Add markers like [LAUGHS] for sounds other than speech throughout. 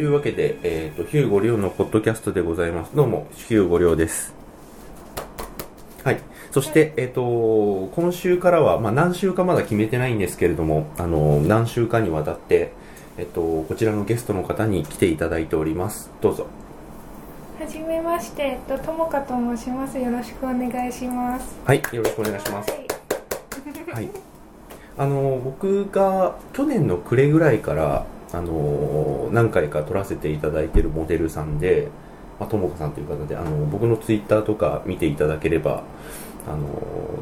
というわけで、えっ、と、ヒューゴリョウのポッドキャストでございます。どうも、ヒューゴリョウです。はい。そして、えっ、と、今週からは、まあ、何週かまだ決めてないんですけれども、あの、何週かにわたって、えっ、と、こちらのゲストの方に来ていただいております。どうぞ。はじめまして、えっと、ともかと申します。よろしくお願いします。はい、よろしくお願いします。はいはい。あの、僕が去年の暮れぐらいから、あの、何回か撮らせていただいているモデルさんで、まあ、ともかさんという方で、あの、僕のツイッターとか見ていただければ、あの、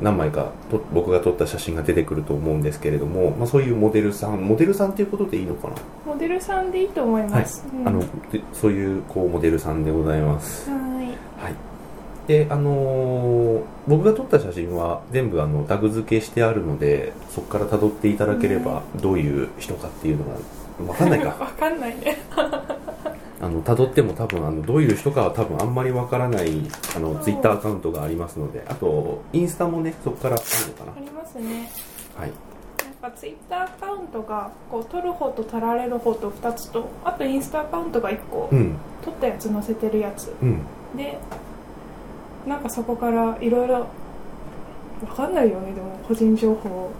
何枚かと僕が撮った写真が出てくると思うんですけれども、まあ、そういうモデルさん、モデルさんっていうことでいいのかな、モデルさんでいいと思います。うんあの、でそういう、こう、モデルさんでございます。ははい。で、あのー僕が撮った写真は全部あのタグ付けしてあるので、そこから辿っていただければ、どういう人かっていうのが、わかんないい。か。[LAUGHS] わかんないね。[LAUGHS] あの、辿っても多分、あの、どういう人かは多分あんまりわからない、あの、ツイッターアカウントがありますので、あと、インスタもね、そこからあるのかありますね。な。はい。なんかツイッターアカウントがこう撮る方と撮られる方と2つとあとインスタアカウントが1個うん、撮ったやつ載せてるやつうん。でなんかそこからいろいろわかんないよねでも個人情報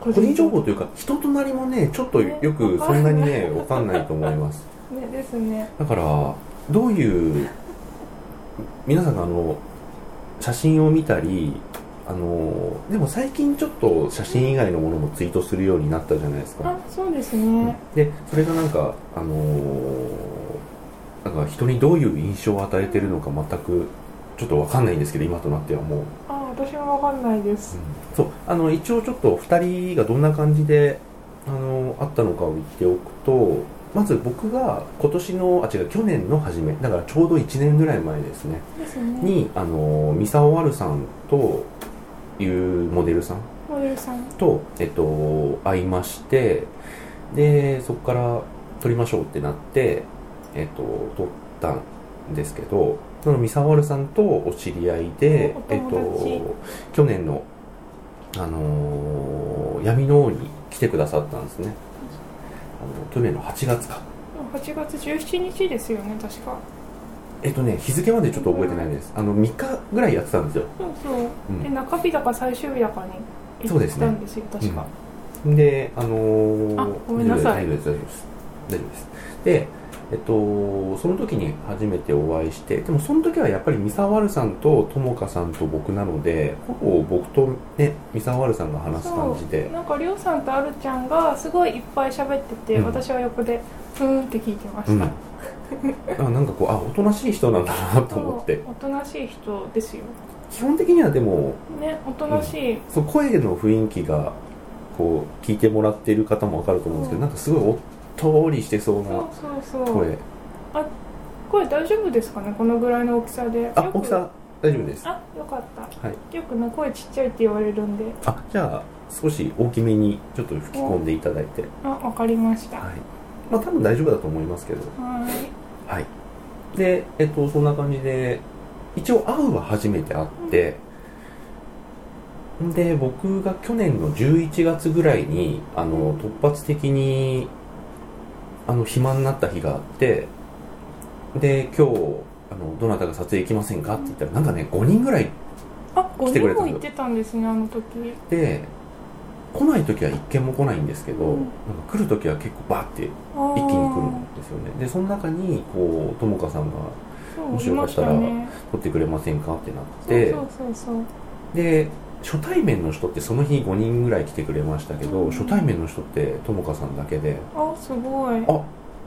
個人情報というか、人となりもね、ちょっとよくそんなにね、わかんない。と思います。[LAUGHS] ねですね。だからどういう皆さんがあの写真を見たりあのでも最近ちょっと写真以外のものもツイートするようになったじゃないですか。あそうですね。でそれがなんかあのなんか人にどういう印象を与えてるのか全くちょっとわかんないんですけど今となってはもう。あ私もわかんないです。そうあの一応ちょっと2人がどんな感じであのあったのかを言っておくとまず僕が今年のあ違う去年の初めだからちょうど1年ぐらい前ですね。ですね。にあのミサオワルさんというモデルさん。モデルさん。と、えっと、会いましてでそこから撮りましょうってなって、えっと、撮ったんですけどそのミサオワルさんとお知り合いでお、えっと、去年の、あのー闇の王に来てくださったんですね。あの去年の8月か。8月17日ですよね確か。えっとね日付までちょっと覚えてないです。あの3日ぐらいやってたんですよ。そうそう、うん。で中日だか最終日だかに行っそうですね。たんですよ確か、であのーあごめんなさい。大丈夫です大丈夫です大丈夫です。でえっとその時に初めてお会いしてでもその時はやっぱりミサワルさんとともかさんと僕なのでほぼ僕とねミサワルさんが話す感じで。なんかりょうさんとあるちゃんがすごいいっぱい喋ってて、うん。私は横でふーんって聞いてまうん。した、あなんかこうあおとなしい人なんだなと思って。おとなしい人ですよ。基本的にはでもねおとなしい、そう声の雰囲気がこう聞いてもらっている方もわかると思うんですけど、うん。なんかすごいおっとりしてそうなそうそうそう。声。あ声大丈夫ですかね？このぐらいの大きさで。あ大きさ大丈夫です。あよかった。はい。よくね声ちっちゃいって言われるんで。あじゃあ少し大きめにちょっと吹き込んでいただいて。あわかりました。ははい。まあ多分大丈夫だと思いますけど。ーい。はい。でえっとそんな感じで一応会うは初めて会って、で僕が去年の11月ぐらいにあの突発的にあの暇になった日があってで今日あのどなたが撮影行きませんか？って言ったらなんかね5人ぐらいあ5来てくれたの人も行ってたんですねあの時。で来ない時は一件も来ないんですけど、うん。なんか来る時は結構バーってあ一気に来るんですよね。でその中にこうともかさんがもしよかったら撮ってくれませんか？ってなって。そうそうそうそう。で初対面の人ってその日5人ぐらい来てくれましたけど、うん。初対面の人ってともかさんだけであすごい。あ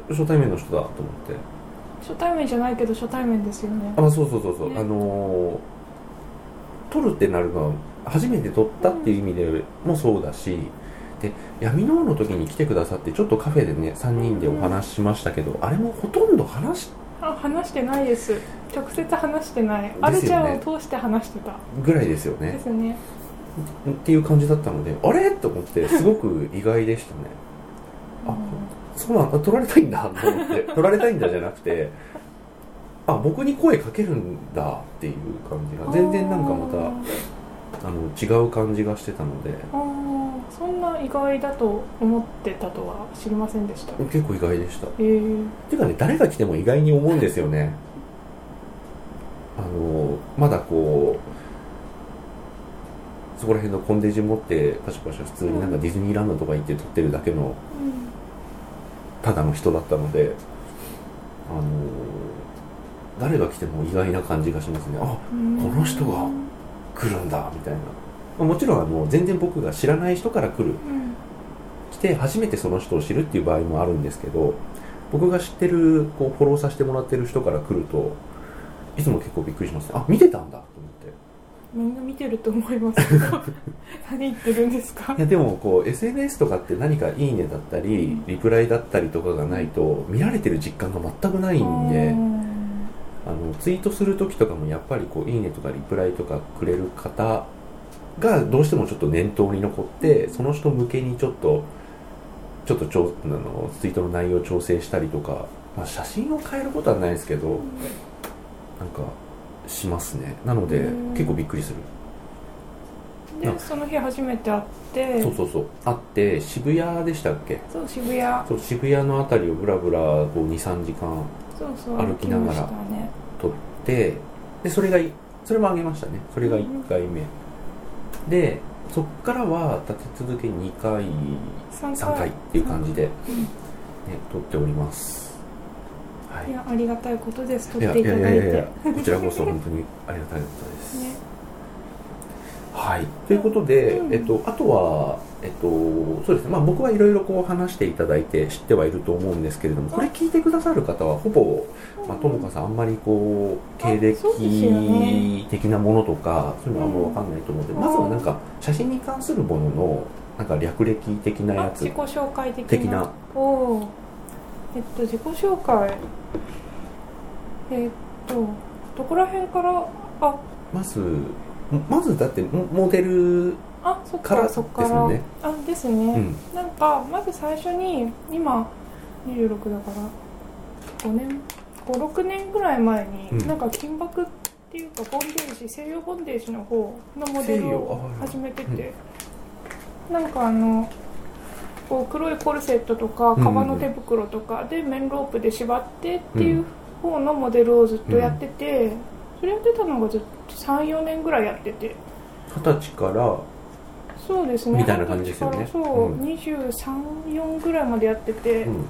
初対面の人だと思って。初対面じゃないけど初対面ですよね。あそうそうそうそう、ね。あのー撮るってなるのは初めて撮ったっていう意味でもそうだし、で闇の王の時に来てくださってちょっとカフェでね3人でお話ししましたけど、あれもほとんど話しあ話してないです。直接話してない、あるちゃんを通して話してた。ぐらいですよね。ですね。っていう感じだったのであれ？と思ってすごく意外でしたね。あそうなんだ取られたいんだと思って。取られたいんだじゃなくてあ僕に声かけるんだっていう感じが全然なんかまたあの違う感じがしてたので。あーそんな意外だと思ってたとは知りませんでした。結構意外でした。っえー、ていうかね誰が来ても意外に思うんですよね。あのまだこうそこら辺のコンデジ持ってパシャパシャ普通になんかディズニーランドとか行って撮ってるだけのただの人だったのであの誰が来ても意外な感じがしますね。あうん。この人が来るんだみたいな。まあもちろんあの全然僕が知らない人から来る。うん。来て初めてその人を知るっていう場合もあるんですけど僕が知ってるこうフォローさせてもらってる人から来るといつも結構びっくりしますね。あ見てたんだと思って。みんな見てると思います。け [LAUGHS] ど何言ってるんですか？いやでもこう SNS とかって何か「いいね」だったりリプライだったりとかがないと見られてる実感が全くないんであのツイートする時とかもやっぱりこう「いいね」とかリプライとかくれる方がどうしてもちょっと念頭に残ってその人向けにちょっとちょっとちょあのツイートの内容を調整したりとか、まあ、写真を変えることはないですけどなんかしますね。なのでうん。結構びっくりする。でその日初めて会ってそうそうそう。あって渋谷でしたっけ？そう渋谷。そう渋谷の辺りをぶらぶら23時間歩きながら。ね撮ってでそれがいそれもあげましたね。それが1回目、でそっからは立て続け2回3 3回っていう感じで、ねうん、撮っております。はい。いやありがたいことです。撮いやいっていただいやいやいやてこちらこそ本当にありがたいことです、ねはい。ということで、うん。えっと、あとはえっとそうですね。まあ僕はいろいろこう話していただいて知ってはいると思うんですけれどもこれ聞いてくださる方はほぼまあ、ともかさんあんまりこう経歴的なものとかそういうのはあんま分かんないと思うので、うんまずはなんか写真に関するもののなんか略歴的なあやつ。自己紹介的な。的な。おおえっと自己紹介。えっとどこら辺から？あ。まずまずだってモモデルあそっか。らかそっからですよね。あですね、うん。なんかまず最初に今26だから5年？56年ぐらい前に、うん。なんか金箔っていうかボンデージ西洋ボンデージの方のモデルをあ始めてて、なんかあのこう黒いコルセットとかうん革の手袋とかで面ロープで縛ってっていう方のモデルをずっとやってて、それやってたのがずっと34年ぐらいやってて。二十歳からそうですね。みたいな感じですよね。そう、うん。234ぐらいまでやってて、うん。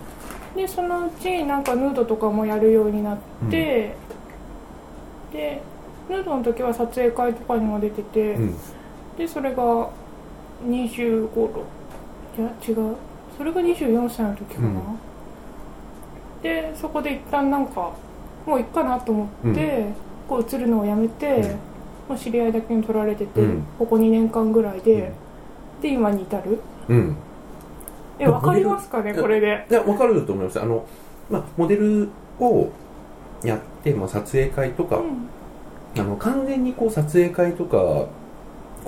でそのうちなんかヌードとかもやるようになって、でヌードの時は撮影会とかにも出てて、うん。でそれが25度いや違う。それが24歳の時かな、うん。でそこで一旦なんかもういっかなと思って、こう映るのをやめて、うん。もう知り合いだけに撮られてて、うん。ここ2年間ぐらいで、うん。で今に至る。うん。えわかりますかねこれで。いや分かると思います。あの、まあ、モデルをやって、まあ、撮影会とか、うん。あの完全にこう撮影会とかこ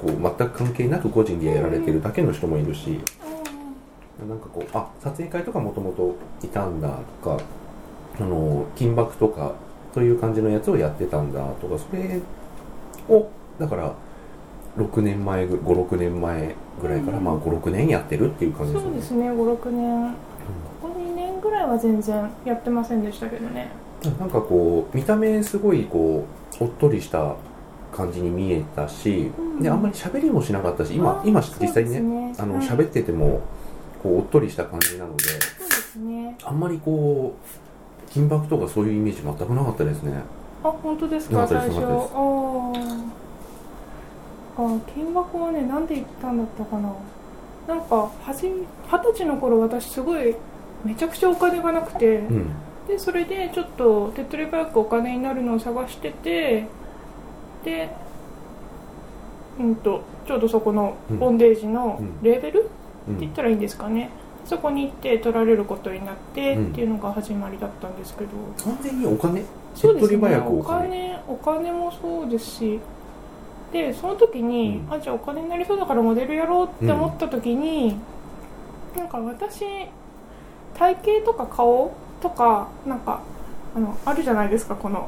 う全く関係なく個人でやられてるだけの人もいるし、なんかこうあ撮影会とかもともといたんだとかあの金箔とかそういう感じのやつをやってたんだとかそれをだから6年前56年前ぐらいから、うん。まあ56年やってるっていう感じですよね。そうですね56年。ここ2年ぐらいは全然やってませんでしたけどね。なんかこう見た目すごいこうおっとりした感じに見えたし、うん。であんまり喋りもしなかったし今今実際にねそうですあのはい。喋っててもこうおっとりした感じなのでそうですね。あんまりこう金箔とかそういうイメージ全くなかったですね。あ本当ですなか最初。あー。あ金箔はねなんで行ったんだったかな？なんかはじ二十歳の頃私すごいめちゃくちゃお金がなくて、うん。でそれでちょっと手っ取り早くお金になるのを探しててでうんとちょうどそこのうん。ボンデージのうん。レーベル、うって言っんたらいいんですかね？そこに行って取られることになってうん。っていうのが始まりだったんですけど、完全にお金？そうですね。お金。お金もそうですし。でその時に、うん。あじゃあお金になりそうだからモデルやろうって思った時に、なんか私体型とか顔とかなんかあのあるじゃないですかこの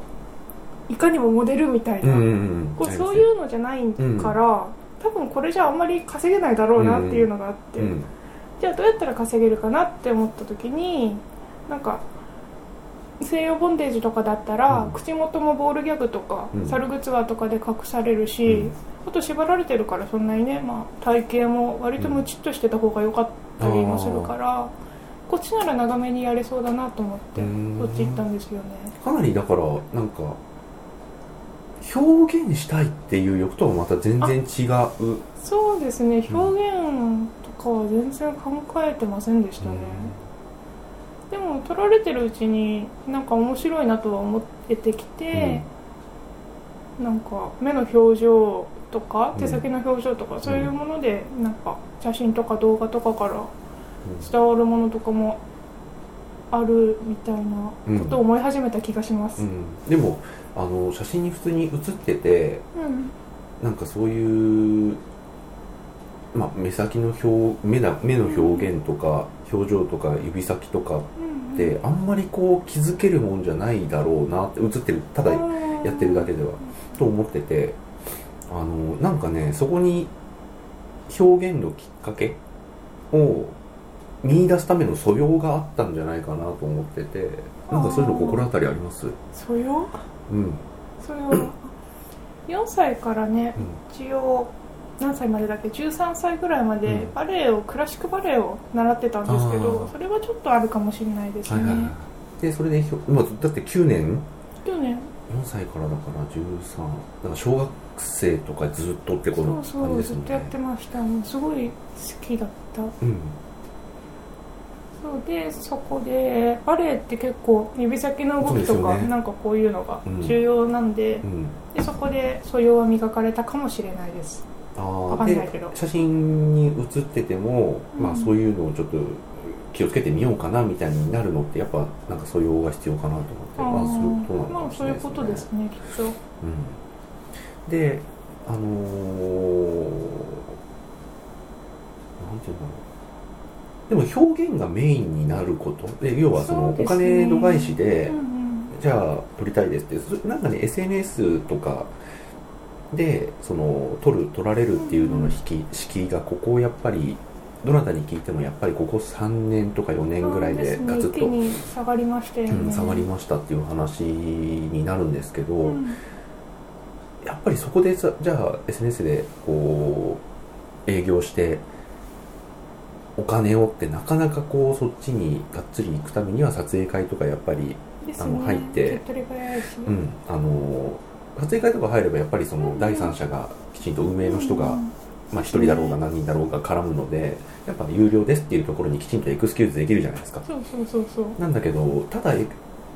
いかにもモデルみたいな、うんうんうん。こうそういうのじゃないから、多分これじゃあんまり稼げないだろうなっていうのがあって、うんじゃあどうやったら稼げるかなって思った時になんか西洋ボンデージとかだったら、うん。口元もボールギャグとか、うん。サルグツアーとかで隠されるし、うん。あと縛られてるからそんなにね、まあ、体型も割とムチっとしてた方が良かったりもするから、こっちなら長めにやれそうだなと思ってうん。こっち行ったんですよね。かなりだからなんか表現したいっていう欲とはまた全然違う。そうですね。表現とかは全然考えてませんでしたね、でも撮られてるうちになんか面白いなとは思っててきて、なんか目の表情とかうん手先の表情とか、そういうものでなんか写真とか動画とかから伝わるものとかもあるみたいなことを思い始めた気がします、うんうん。でもあの写真に普通に写っててうん。なんかそういう、まあ、目先の表目だ目の表現とか表情とか指先とかうんってあんまりこう気づけるもんじゃないだろうなって写ってるただやってるだけではと思っててあのなんかねそこに表現のきっかけを見出すための素養があったんじゃないかなと思っててなんかそういうの心当たりあります？素養？うん。それを4歳からねうん。一応何歳までだっけ？13歳ぐらいまでうん。バレエをクラシックバレエを習ってたんですけあどー。それはちょっとあるかもしれないですね、はいはいはい。でそれでひょ、まあ、だって9年？去年。4歳からだから13だから小学生とかずっとってこそのうそう感じですよね。ずっとやってました。もうすごい好きだった。うん。そうでそこでバレエって結構指先の動きとか、ね。なんかこういうのがうん。重要なんで,、うん。でそこで素養は磨かれたかもしれないです。あわあかんないけど。で写真に写ってても、まあうん。そういうのをちょっと気をつけてみようかなみたいになるのってやっぱなんか素養が必要かなと思って。まあそういうことなのかまあもしれないそういうことですねきっと。うん、であのー、なんていうんだろうでも表現がメインになること。で要はそのお金度外視で、うんうんじゃあ撮りたいですってそなんかね SNS とかでその撮る撮られるっていうのの引き敷居がここをやっぱりどなたに聞いてもやっぱりここ3年とか4年ぐらいでガツッと、ね下がりましたよね、うん下がりましたっていう話になるんですけど、うん。やっぱりそこでさじゃあ SNS でこう営業してお金をってなかなかこうそっちにがっつり行くためには撮影会とかやっぱりですあの入ってうん、あの撮影会とか入ればやっぱりその第三者がきちんと運営の人が、うん。まあ、1人だろうが何人だろうが絡むのでやっぱ有料ですっていうところにきちんとエクスキューズできるじゃないですか。そうそうそうそう。なんだけどただ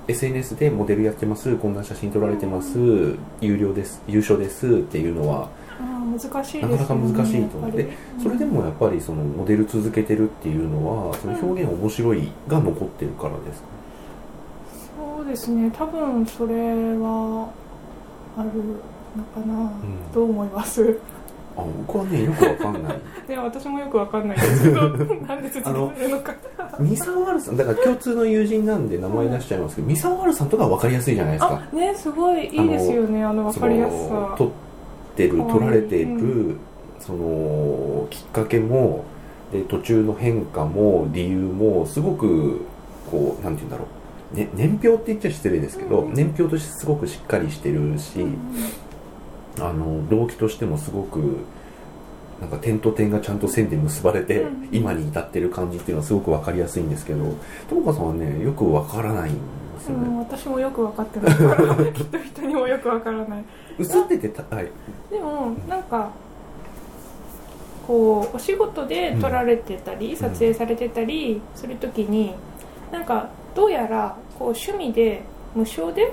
SNS でモデルやってますこんな写真撮られてます有料です優勝ですっていうのは難しいなかなか難しいと思っぱり。それでもやっぱりそのモデル続けてるっていうのはその表現面白いが残ってるからですか？そうですね多分それはあるのかな、ん。どう思います。あ僕はねよくわかんない。[LAUGHS] で私もよくわかんないですけど [LAUGHS] なんで説明するのか。ミサワールさんだから共通の友人なんで名前出しちゃいますけど、ミサワールさんとかは分かりやすいじゃないですか。あねすごいいいですよね。あのわかりやすそさの撮ってる撮られている、うそのきっかけもで途中の変化も理由もすごくこうなんて言うんだろう、ね、年表って言っちゃ失礼ですけど、うん。年表としてすごくしっかりしてるし、うんあの動機としてもすごくなんか点と点がちゃんと線で結ばれて、うん。今に至ってる感じっていうのはすごく分かりやすいんですけど友果さんはねよく分からないんですよね、うん、私もよく分かってない。か [LAUGHS] らきっと人にもよく分からない。映っててたはい。でもなんかこうお仕事で撮られてたり、ん。撮影されてたりするときになんかどうやらこう趣味で無償で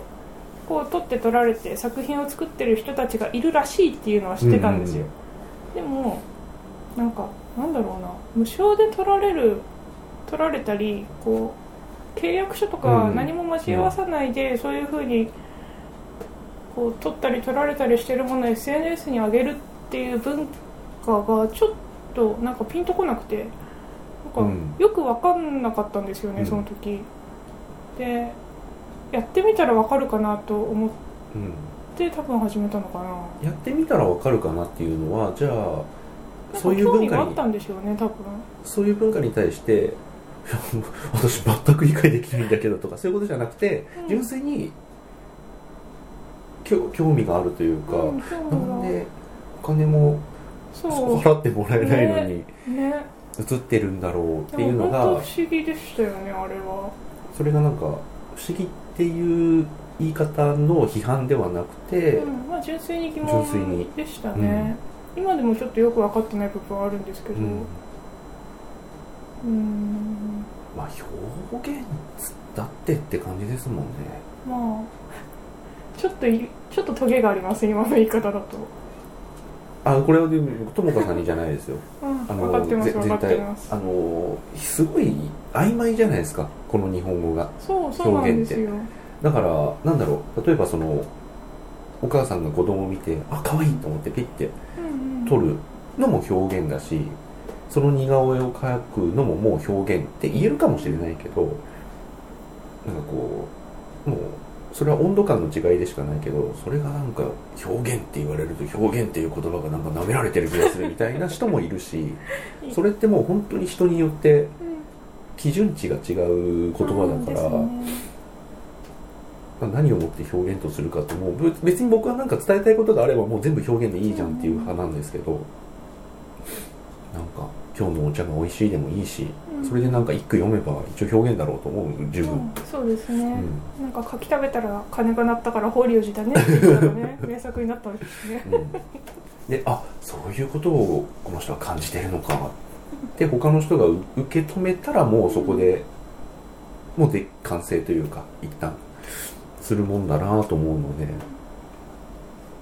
こう撮って撮られて作品を作ってる人たちがいるらしいっていうのは知ってたんですよ、でもなんかなんだろうな。無償で撮られる撮られたりこう契約書とかうん。何も交わさないで、そういうふうにこう撮ったり撮られたりしてるものを SNS に上げるっていう文化がちょっとなんかピンとこなくてなんうん。かよく分かんなかったんですよね、うん。その時でやってみたら分かるかなと思っうん。って多分始めたのかな。やってみたらわかるかなっていうのはじゃあそういう文化にったんでしょうね多分。そういう文化に対して私全く理解できないんだけどとかそういうことじゃなくて、うん。純粋に興味があるというか、うんなんでお金も払ってもらえないのにね。映ってるんだろうっていうのが不思議でしたよねあれはそれがなんか不思議っていう言い方の批判ではなくて、うんまあ純粋に疑問でしたね、今でもちょっとよく分かってない部分はあるんですけど。うん。うん。まあ表現つってって感じですもんね。まあちょっといちょっとトゲがあります今の言い方だとあこれはでもともかさんにじゃないですよ。うんあ分かってますぜ分かってます。あのすごい曖昧じゃないですかこの日本語が。そうそうなんですよ。だからなんだろう例えばそのお母さんが子供を見てあ可愛いと思ってピッてうんうん。撮るのも表現だしその似顔絵を描くのももう表現って言えるかもしれないけどなんかこうもうそれは温度感の違いでしかないけどそれがなんか表現って言われると表現っていう言葉がなんか舐められてる気がするみたいな人もいるしそれってもう本当に人によってうん基準値が違う言葉だから、うんですね。何をもって表現とするかってもうぶ別に僕はなんか伝えたいことがあればもう全部表現でいいじゃんっていう派なんですけど、なんか今日のお茶が美味しいでもいいし、うんそれでなんか一句読めば一応表現だろうと思う十分、うんそうですね、うん。なんか柿食べたら鐘が鳴ったから法隆寺だね。って言ったらね。名作になったんですね。うん。であそういうことをこの人は感じてるのかって他の人がう受け止めたらもうそこで、もうで完成というか一旦するもんだなと思うので。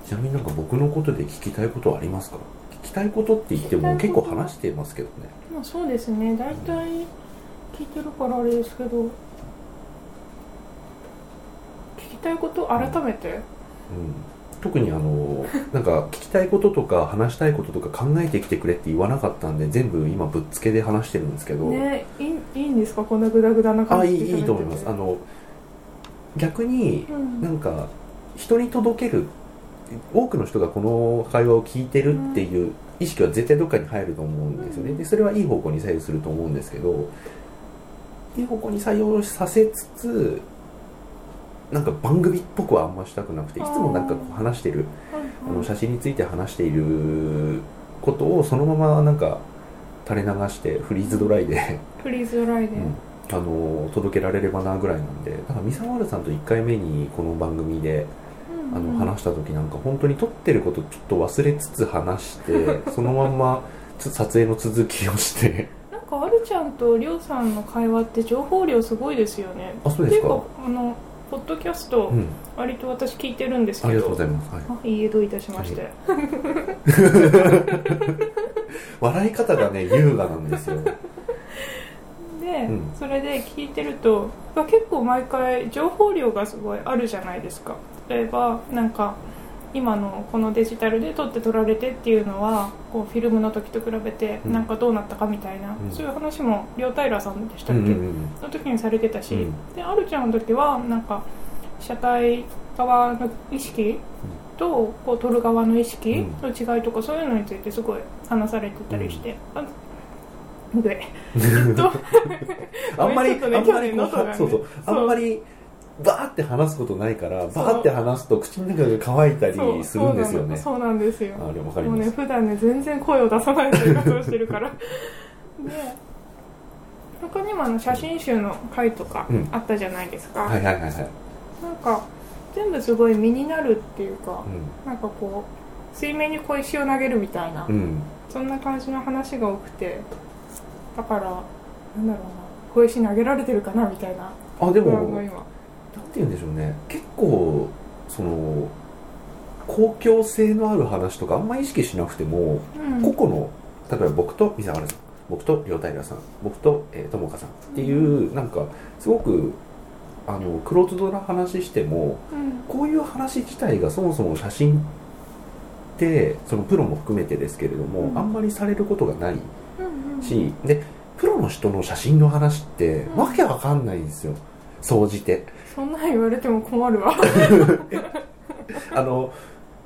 ちなみになんか僕のことで聞きたいことはありますか？聞きたいことって言っても結構話してますけどねまあそうですね。大体聞いてるからあれですけど聞きたいこと改めて。うん。特にあの [LAUGHS] なんか聞きたいこととか話したいこととか考えてきてくれって言わなかったんで全部今ぶっつけで話してるんですけど、ねいいいいんですか？こんなグダグダなあ感じでいいいいと思います。あの逆にうん。なんか人に届ける多くの人がこの会話を聞いてるっていう意識は絶対どっかに入ると思うんですよね。うん。でそれはいい方向に左右すると思うんですけどいい方向に採用させつつなんか番組っぽくはあんましたくなくていつもなんかこう話してるあの写真について話していることをそのままなんか垂れ流してフリーズドライでフリーズドライで、うん。あの届けられればなぐらいなんでだから三沢丸さんと1回目にこの番組であの話した時なんか本当に撮ってることちょっと忘れつつ話して [LAUGHS] そのまんまつ撮影の続きをして。なんかあるちゃんとりょうさんの会話って情報量すごいですよね。あそうですか？あのポッドキャスト、うん。割と私聞いてるんですけど。ありがとうございます、はい、あいいえどういたしまして、笑い方がね [LAUGHS] 優雅なんですよ。で、うん。それで聞いてるとまあ結構毎回情報量がすごいあるじゃないですか例えばなんか今のこのデジタルで撮って撮られてっていうのはこうフィルムの時と比べてうん。なんかどうなったかみたいな、うん。そういう話も両平さんでしたっけ、うんうんうん。の時にされてたし、うんであるちゃんの時はなんか車体側の意識とこう撮る側の意識の違いとかそういうのについてすごい話されてたりして、あでえ [LAUGHS] っとあんまり、ねあんまりそうそう。あんまりバーって話すことないからバーって話すと口の中が乾いたりするんですよね。そうなんですよ。あれわかりもうますね普段ね全然声を出さない生活をしてるから。[LAUGHS] で他にもあの写真集の回とかうん。あったじゃないですか、はいはいはいはい。なんか全部すごい身になるっていうか、うなんかこう水面に小石を投げるみたいな、んうん。そんな感じの話が多くてだからなんだろうな小石投げられてるかなみたいな。あでもて言うんでしょうね。結構その公共性のある話とかあんま意識しなくても、うん。個々の例えば僕と水原さん僕と両平さん僕とえー友果さんっていう、なんかすごくあのクローズドな話してもうん。こういう話自体がそもそも写真ってそのプロも含めてですけれども、うん。あんまりされることがないうんうん。し、でプロの人の写真の話って、うん。わけわかんないんですよ。総じてそんなん言われても困るわ。[LAUGHS] あの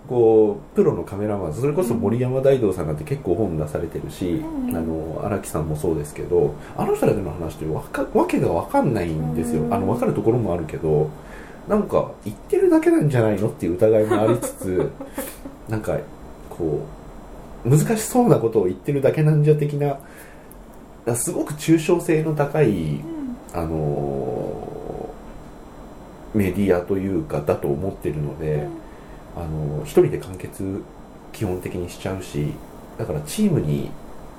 こうプロのカメラマンそれこそ森山大道さんなんて結構本出されてるし、うん。あの荒木さんもそうですけどあの人らでの話ってわかわけが分かんないんですよ、うん。あの分かるところもあるけどなんか言ってるだけなんじゃないのっていう疑いもありつつ [LAUGHS] なんかこう難しそうなことを言ってるだけなんじゃ的なすごく抽象性の高いうん。あのメディアというかだと思ってるので、あの一人で完結基本的にしちゃうしだからチームに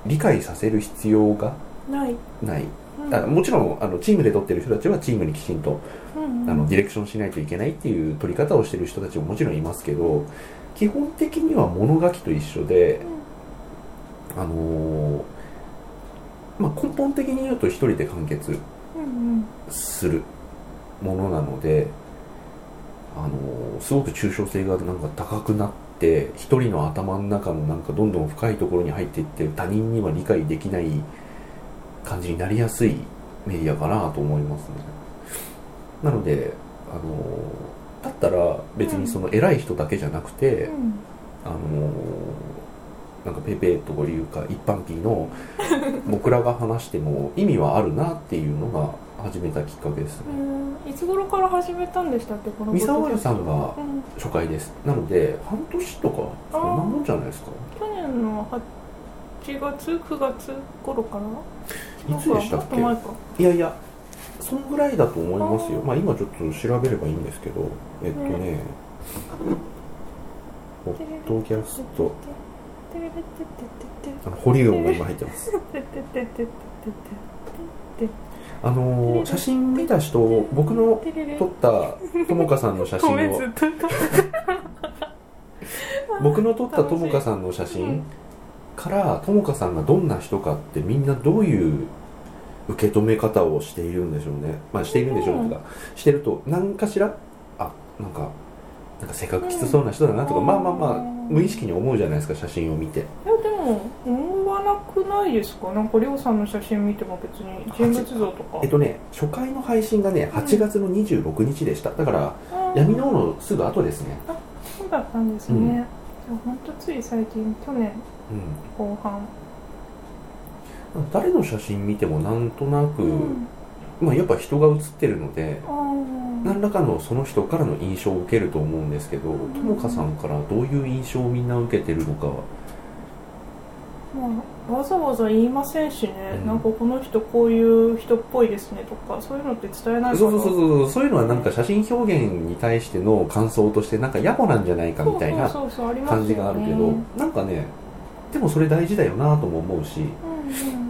理解させる必要がない、ない、うもちろんあのチームで撮ってる人たちはチームにきちんとうんうん。あのディレクションしないといけないっていう撮り方をしてる人たちももちろんいますけど基本的には物書きと一緒で、あのまあ、根本的に言うと一人で完結うんうん。するものなので、あのすごく抽象性がなんか高くなって一人の頭の中のなんかどんどん深いところに入っていって他人には理解できない感じになりやすいメディアかなと思いますね。なのであのだったら別にその偉い人だけじゃなくて、うん。あのなんかペーペーというか一般ピーの僕らが話しても意味はあるなっていうのが始めたきっかけですね。うん。いつ頃から始めたんでしたっけこの三沢さんがうん。初回です。なので半年とかそんなもんじゃないですか？去年の8月9月頃からいつでしたっけ？いやいやそんぐらいだと思いますよ。まあ今ちょっと調べればいいんですけどえっとねポッドキャスト。あの保留音が今入ってますあのー写真見た人僕の撮ったともかさんの写真を。僕の撮ったともかさんの写真からともかさんがどんな人かってみんなどういう受け止め方をしているんでしょうね。まあしているんでしょうとかしてると何かしら？あなんかなんか性格きつそうな人だなとか、うん。まあまあまあ無意識に思うじゃないですか写真を見て。いやでも思わなくないですか？なんかりょうさんの写真見ても別に人物像とか。えっとね初回の配信がね8月の26日でした。だから闇の王のすぐ後ですね。そうだったんですね、うん。じゃあほんとつい最近去年うん。後半。誰の写真見てもなんとなく、うんまあやっぱ人が写ってるので何らかのその人からの印象を受けると思うんですけどん。ともかさんからどういう印象をみんな受けてるのかは。まあ、わざわざ言いませんしね、うん。なんかこの人こういう人っぽいですねとかそういうのって伝えないそうそうそうそうそう。いうのはなんか写真表現に対しての感想としてなんか野暮なんじゃないかみたいな感じがあるけどなんかねでもそれ大事だよなとも思うし。うんうん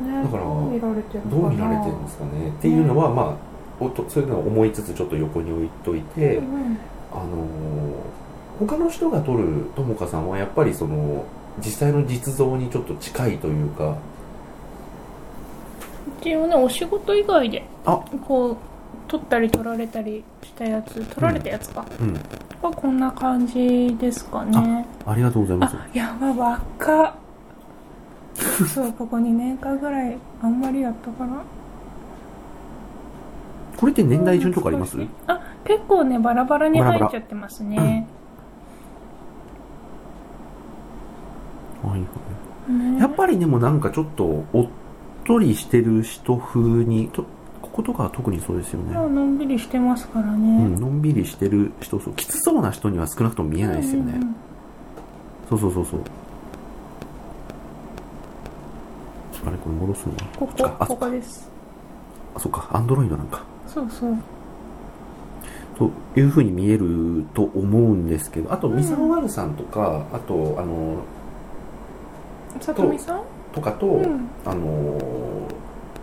ね、だからどう見られてるのかどなう見られてるんですかね。っていうのはまあおとそういうのは思いつつちょっと横に置いといて、うんうん。あのー他の人が撮るともかさんはやっぱりその実際の実像にちょっと近いというか。一応ねお仕事以外であ。こう撮ったり撮られたりしたやつ撮られたやつか、うん。はこんな感じですかね。ありがとうございます。あやば若っ [LAUGHS] そうここ2年間ぐらいあんまりやったかなこれって年代順とかあります？あ結構ねバラバラに入っちゃってますね。はいねやっぱりでもなんかちょっとおっとりしてる人風にとこことかは特にそうですよね。まあのんびりしてますからうね、んのんびりしてる人そうきつそうな人には少なくとも見えないですよね、うんうん。そうそうそうそうあれこれ戻すの？はここここです。あそっか。アンドロイドなんか。そうそう。というふうに見えると思うんですけどあとうん。三沢丸さんとか、あとあのさとみさん？とかと、うん。あの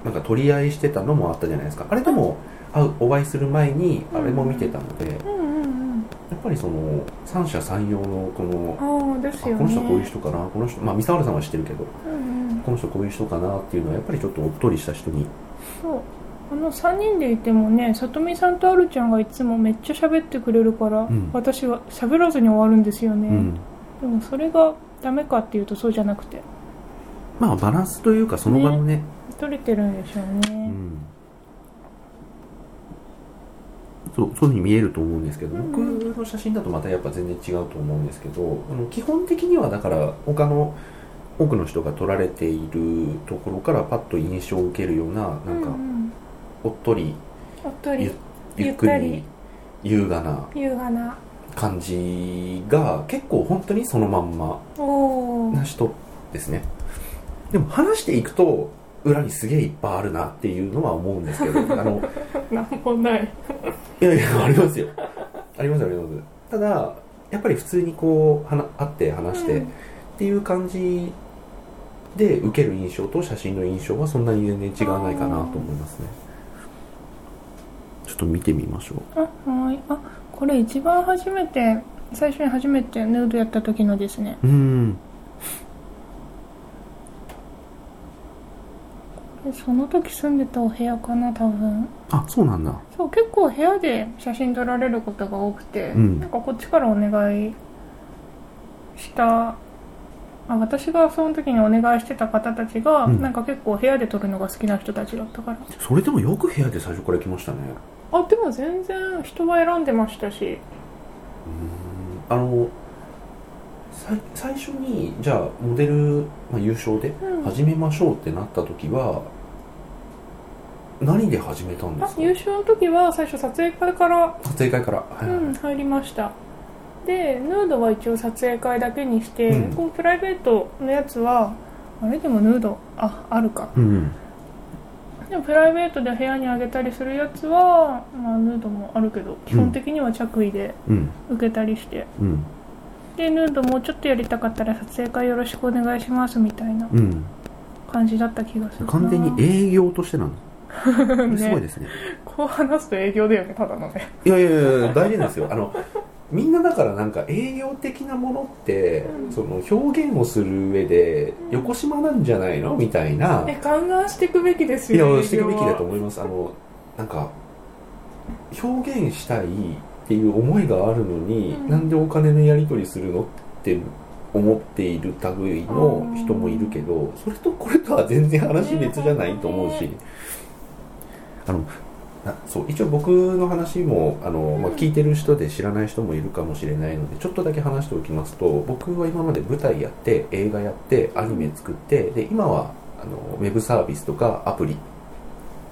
なんか取り合いしてたのもあったじゃないですか。あれでも会うお会いする前にあれも見てたので、うんうんうん。やっぱりその三者三様のこのあね。あこの人はこういう人かなこの人まあ三沢原さんは知ってるけどうんうんこの人こういう人かなっていうのはやっぱりちょっとおっとりした人に。そう。あの3人でいてもねさとみさんとあるちゃんがいつもめっちゃ喋ってくれるから、ん。私は喋らずに終わるんですよね、うん。でもそれがダメかっていうとそうじゃなくて。まあバランスというかその場のね。取れてるんでしょうね、うん、そうそういうふうに見えると思うんですけど、うん。僕の写真だとまたやっぱ全然違うと思うんですけど基本的にはだから他の多くの人が撮られているところからパッと印象を受けるようななんかうんおっとりゆっくり優雅な。優雅な。感じが結構本当にそのまんま。な人ですね。でも話していくと裏にすげえいっぱいあるなっていうのは思うんですけど [LAUGHS] あのなんもない。いやいやありますよ。ありますあります。ただやっぱり普通にこうはな会って話して、うん。っていう感じで受ける印象と写真の印象はそんなに全然違わないかなと思いますね。ちょっと見てみましょう。あはい。あこれ一番初めて最初に初めてヌードやった時のですね。うん。でその時住んでたお部屋かな多分。あそうなんだ。そう結構部屋で写真撮られることが多くて、うん。なんかこっちからお願いしたあ私がその時にお願いしてた方たちが、うん。なんか結構部屋で撮るのが好きな人たちだったから。それでもよく部屋で最初から来ましたね。あでも全然人は選んでましたし。あのさ最初にじゃあモデル、まあ、優勝でうん。始めましょうってなった時は、何で始めたんですか？あ優勝の時は最初撮影会から、撮影会から、はいはい。うん、入りましたでヌードは一応撮影会だけにして、うん。このプライベートのやつはあれ？でもヌードああるか。うん。でもプライベートで部屋にあげたりするやつは、まあ、ヌードもあるけど基本的には着衣でうん。受けたりして、うん。でヌードもうちょっとやりたかったら撮影会よろしくお願いしますみたいなうん。感じだった気がするな。完全に営業としてなんですねすごいですね。こう話すと営業だよねただのね。いやいやいや大事ですよ。あのみんなだからなんか営業的なものって、うん。その表現をする上で横島なんじゃないの？みたいな。え勘案していくべきですいよやしていくべきだと思います。あのなんか表現したいっていう思いがあるのに、うん。なんでお金のやり取りするのって思っている類の人もいるけど、それとこれとは全然話別じゃないと思うし、ねあのなそう一応僕の話もあの、まあ、聞いてる人で知らない人もいるかもしれないのでちょっとだけ話しておきますと僕は今まで舞台やって映画やってアニメ作ってで今はあのウェブサービスとかアプリ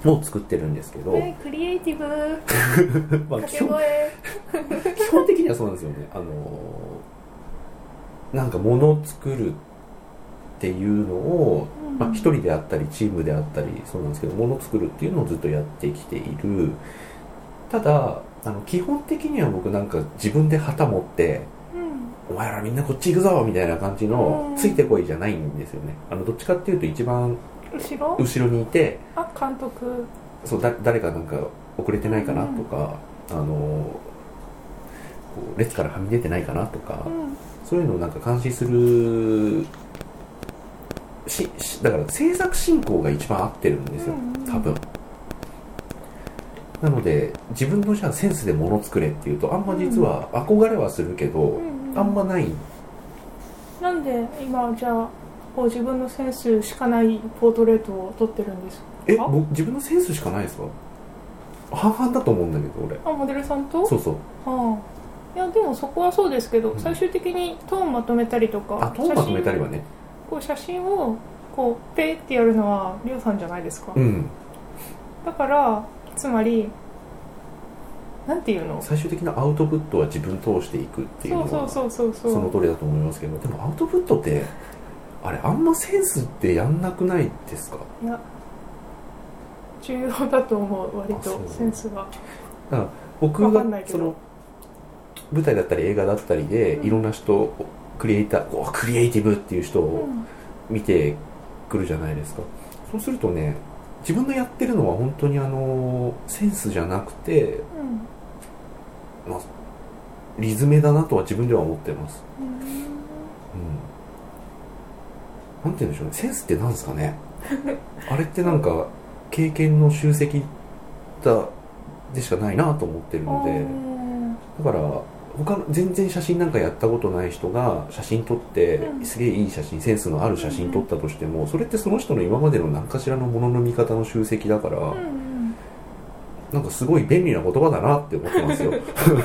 を作ってるんですけど、えクリエイティブ。[LAUGHS] まあ、掛け基本声。基本的にはそうなんですよね。あのなんか物を作るっていうのを、まあ、一人であったりチームであったりそうなんですけど物を作るっていうのをずっとやってきている。ただあの基本的には僕なんか自分で旗持ってうん。お前らみんなこっち行くぞみたいな感じのうん。ついてこいじゃないんですよね。あのどっちかっていうと一番後ろ？後ろにいてあ監督。そうだ誰かなんか遅れてないかなとか、あのこう列からはみ出てないかなとか、うん。そういうのをなんか監視するししだから制作進行が一番合ってるんですよ。うん多分。なので自分のじゃあセンスで物作れっていうとあんま実は憧れはするけど、うんあんまない。なんで今じゃあこう自分のセンスしかないポートレートを撮ってるんですか？え僕自分のセンスしかないですか？半々だと思うんだけど俺。あモデルさんと？そうそう。はあ。いやでもそこはそうですけど、うん。最終的にトーンまとめたりとかあトーンまとめたりはねこう写真をこうペーってやるのはリオさんじゃないですか、うん。だからつまりなんていうの？最終的なアウトプットは自分通していくっていうのはそうそうそうそうその通りだと思いますけどでもアウトプットってあれあんまセンスってやんなくないですか？いや重要だと思う割とセンスが。だから僕がその舞台だったり映画だったりで、うん。いろんな人クリエイターこうクリエイティブっていう人うをん。見てくるじゃないですか、そうするとね自分のやってるのは本当にあのセンスじゃなくて、うん。まあ、リズメだなとは自分では思ってます。うん。うん。なんて言うんでしょうね。センスってなんですかね。[LAUGHS] あれってなんか経験の集積だでしかないなと思ってるので。だから他の全然写真なんかやったことない人が写真撮って、うん。すげえいい写真センスのある写真撮ったとしても、それってその人の今までの何かしらのものの見方の集積だから、なんかすごい便利な言葉だなって思ってますよ。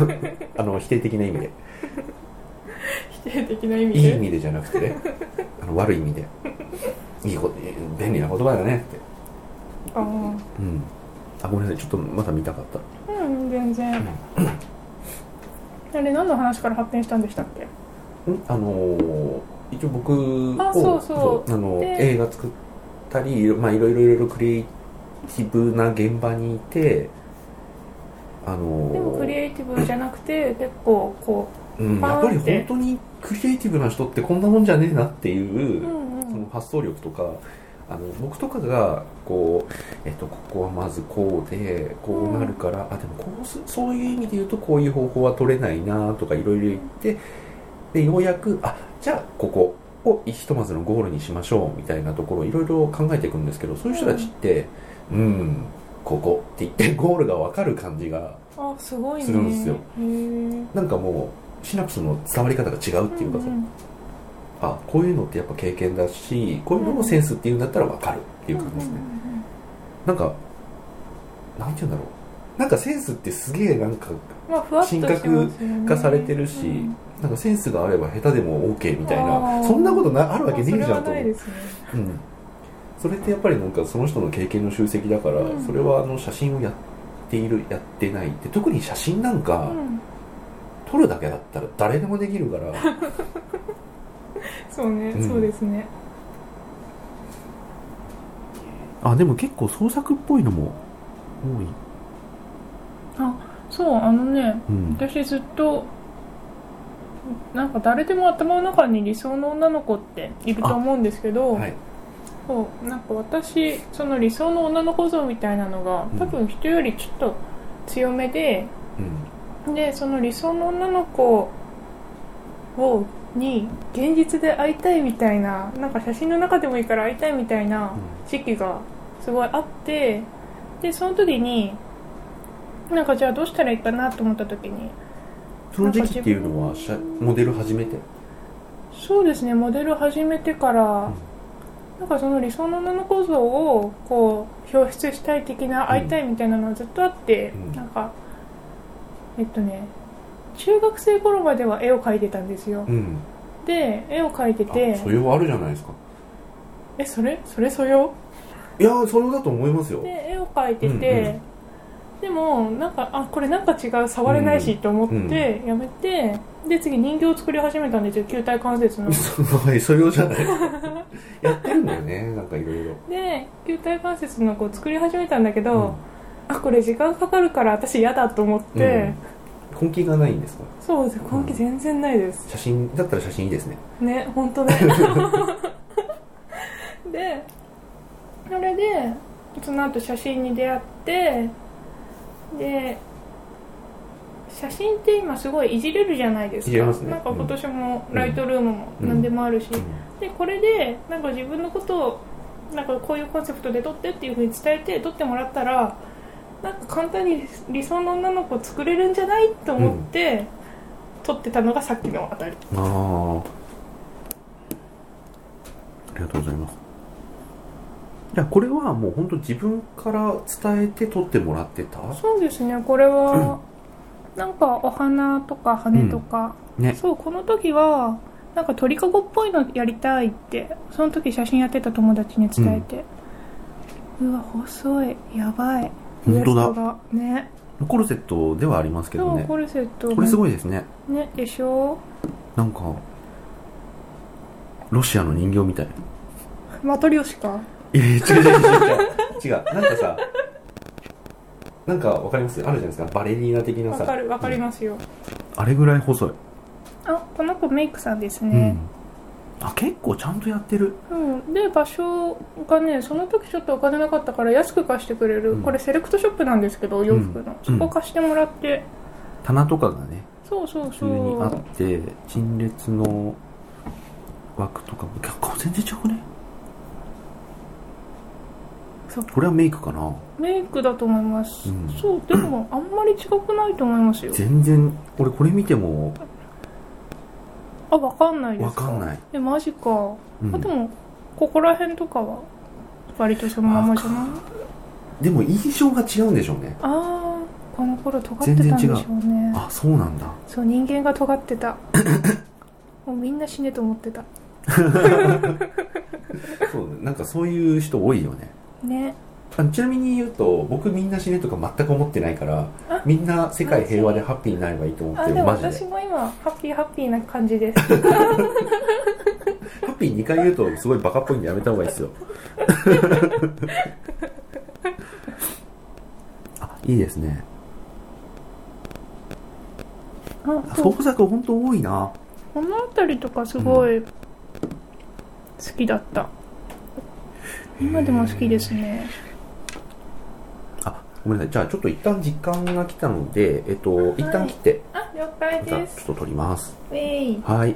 [LAUGHS] あの否定的な意味で。否定的な意味で？いい意味でじゃなくてね。あの悪い意味で。いいこ便利な言葉だねって。あうん。あごめんなさい。ちょっとまだ見たかった。あうん全然 [LAUGHS] あれ何の話から発展したんでしたっけ？ん？あのー一応僕をあので映画作ったり、まあ、いろいろいろいろクリエイティブな現場にいてあのーでもクリエイティブじゃなくて結構こうん、パーンやっぱり本当にクリエイティブな人ってこんなもんじゃねえなっていう、ううんうん。その発想力とかあの僕とかがこう、えっと、ここはまずこうでこうなるから、あでもこうすそういう意味で言うとこういう方法は取れないなとかいろいろ言ってでようやくあじゃあここをひとまずのゴールにしましょうみたいなところをいろいろ考えていくんですけどそういう人たちってうんここって言ってゴールが分かる感じがあするんですよ。へえなんかもうシナプスの伝わり方が違うっていうかさ、あこういうのってやっぱ経験だしこういうのもセンスっていうんだったら分かるっていう感じですね、なんかなんて言うんだろう。なんかセンスってすげえなんかまあふわっとしてますよね化されてるし、うんなんかセンスがあれば下手でも OK みたいあなー。そんなことなあるわけねえじゃんと思う。ね。うん、それってやっぱりなんかその人の経験の集積だから、うん。それはあの写真をやっているやってないって特に写真なんか、うん。撮るだけだったら誰でもできるから [LAUGHS] [LAUGHS] そうねうん。そうですね。あでも結構創作っぽいのも多い。あそうあのねうん。私ずっとなんか誰でも頭の中に理想の女の子っていると思うんですけど、はい。そうなんか私その理想の女の子像みたいなのがうん。多分人よりちょっと強めで、うんでその理想の女の子をに現実で会いたいみたいななんか写真の中でもいいから会いたいみたいな時期がすごいあってでその時になんかじゃあどうしたらいいかなと思った時にその時期っていうのは写モデル初めて？そうですねモデル始めてから、なんかその理想の女の子像をこう表出したい的な会いたいみたいなのはずっとあって、うん。なんかえっとね中学生頃までは絵を描いてたんですよ。うん。で絵を描いてあて素養あるじゃないですか。えそれ？それ？素養いやー素養だと思いますよ。で絵を描いてて、うんうん。でもなんかあこれなんか違う触れないしと思ってやめて、で次人形を作り始めたんですよ。球体関節の。[LAUGHS] はい素養じゃない。[LAUGHS] やってるんだよね。なんかいろいろ。で球体関節のこう作り始めたんだけど、うん。あこれ時間かかるから私嫌だと思って、根気がないんですか？そうです。根気全然ないです、写真だったら写真いいですね。ね本当ね [LAUGHS] でそれでその後写真に出会ってで写真って今すごいいじれるじゃないですか。いじれますね。なんか今年もライトルームも何でもあるし、でこれでなんか自分のことをなんかこういうコンセプトで撮ってっていうふうに伝えて撮ってもらったらなんか簡単に理想の女の子を作れるんじゃないと思って、撮ってたのがさっきのあたり。ああありがとうございます。じゃあこれはもう本当自分から伝えて撮ってもらってた？そうですね。これは、なんかお花とか羽とか、ね。そうこの時はなんか鳥かごっぽいのやりたいってその時写真やってた友達に伝えて、うわ細い。やばい本当だ。ね。コルセットではありますけどね。コルセットこれすごいですね。ねでしょ。なんかロシアの人形みたい。マトリョシカ？いやいや違う違う違う。違う。違うなんかさなんかわかります？あるじゃないですか。バレリーナ的なさ。わかるわかりますよ、あれぐらい細い、あこの子メイクさんですうねん、あ結構ちゃんとやってる。うん、で場所がねその時ちょっとお金なかったから安く貸してくれる、うん。これセレクトショップなんですけど洋服の、うん。そこ貸してもらって、棚とかがねそうそう普通にあって陳列の枠とかも結構全然違くね？そう。これはメイクかな？メイクだと思います、うん。そうでもあんまり違くないと思いますよ。全然俺これ見てもあわかんないです。わかんない。えマジか、うん。あでもここら辺とかは割とそのままじゃない？でも印象が違うんでしょうね。ああこの頃尖ってたんでしょうね。あそうなんだ。そう人間が尖ってた。[COUGHS] もうみんな死ねと思ってた。[LAUGHS] そうなんかそういう人多いよね。ねあちなみに言うと僕みんな死ねとか全く思ってないからあみんな世界平和でハッピーになればいいと思ってるマジで。私も今ハッピーハッピーな感じです。[LAUGHS] ハッピー2回言うとすごいバカっぽいんでやめた方がいいですよ。[LAUGHS] あいいですね。あ創作本当多いな。この辺りとかすごい好きだった、今でも好きですね。あごめんなさい。じゃあちょっと一旦時間が来たのでえっと一旦切って。あ了解またちょっですと撮ります。はい